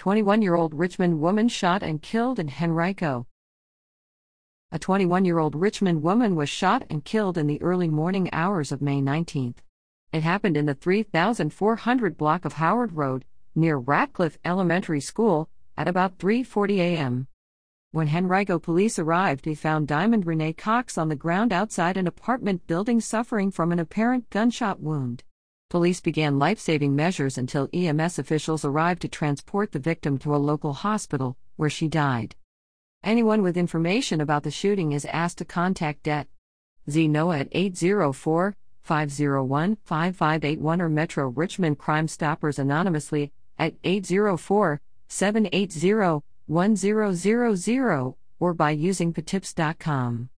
21 year old Richmond woman shot and killed in Henrico. A 21 year old Richmond woman was shot and killed in the early morning hours of May 19. It happened in the 3400 block of Howard Road, near Ratcliffe Elementary School, at about 3:40 a.m. When Henrico police arrived, they found Diamond Renee Cox on the ground outside an apartment building suffering from an apparent gunshot wound. Police began life saving measures until EMS officials arrived to transport the victim to a local hospital, where she died. Anyone with information about the shooting is asked to contact DET. Z. Noah at 804 501 5581 or Metro Richmond Crime Stoppers anonymously at 804 780 1000 or by using patips.com.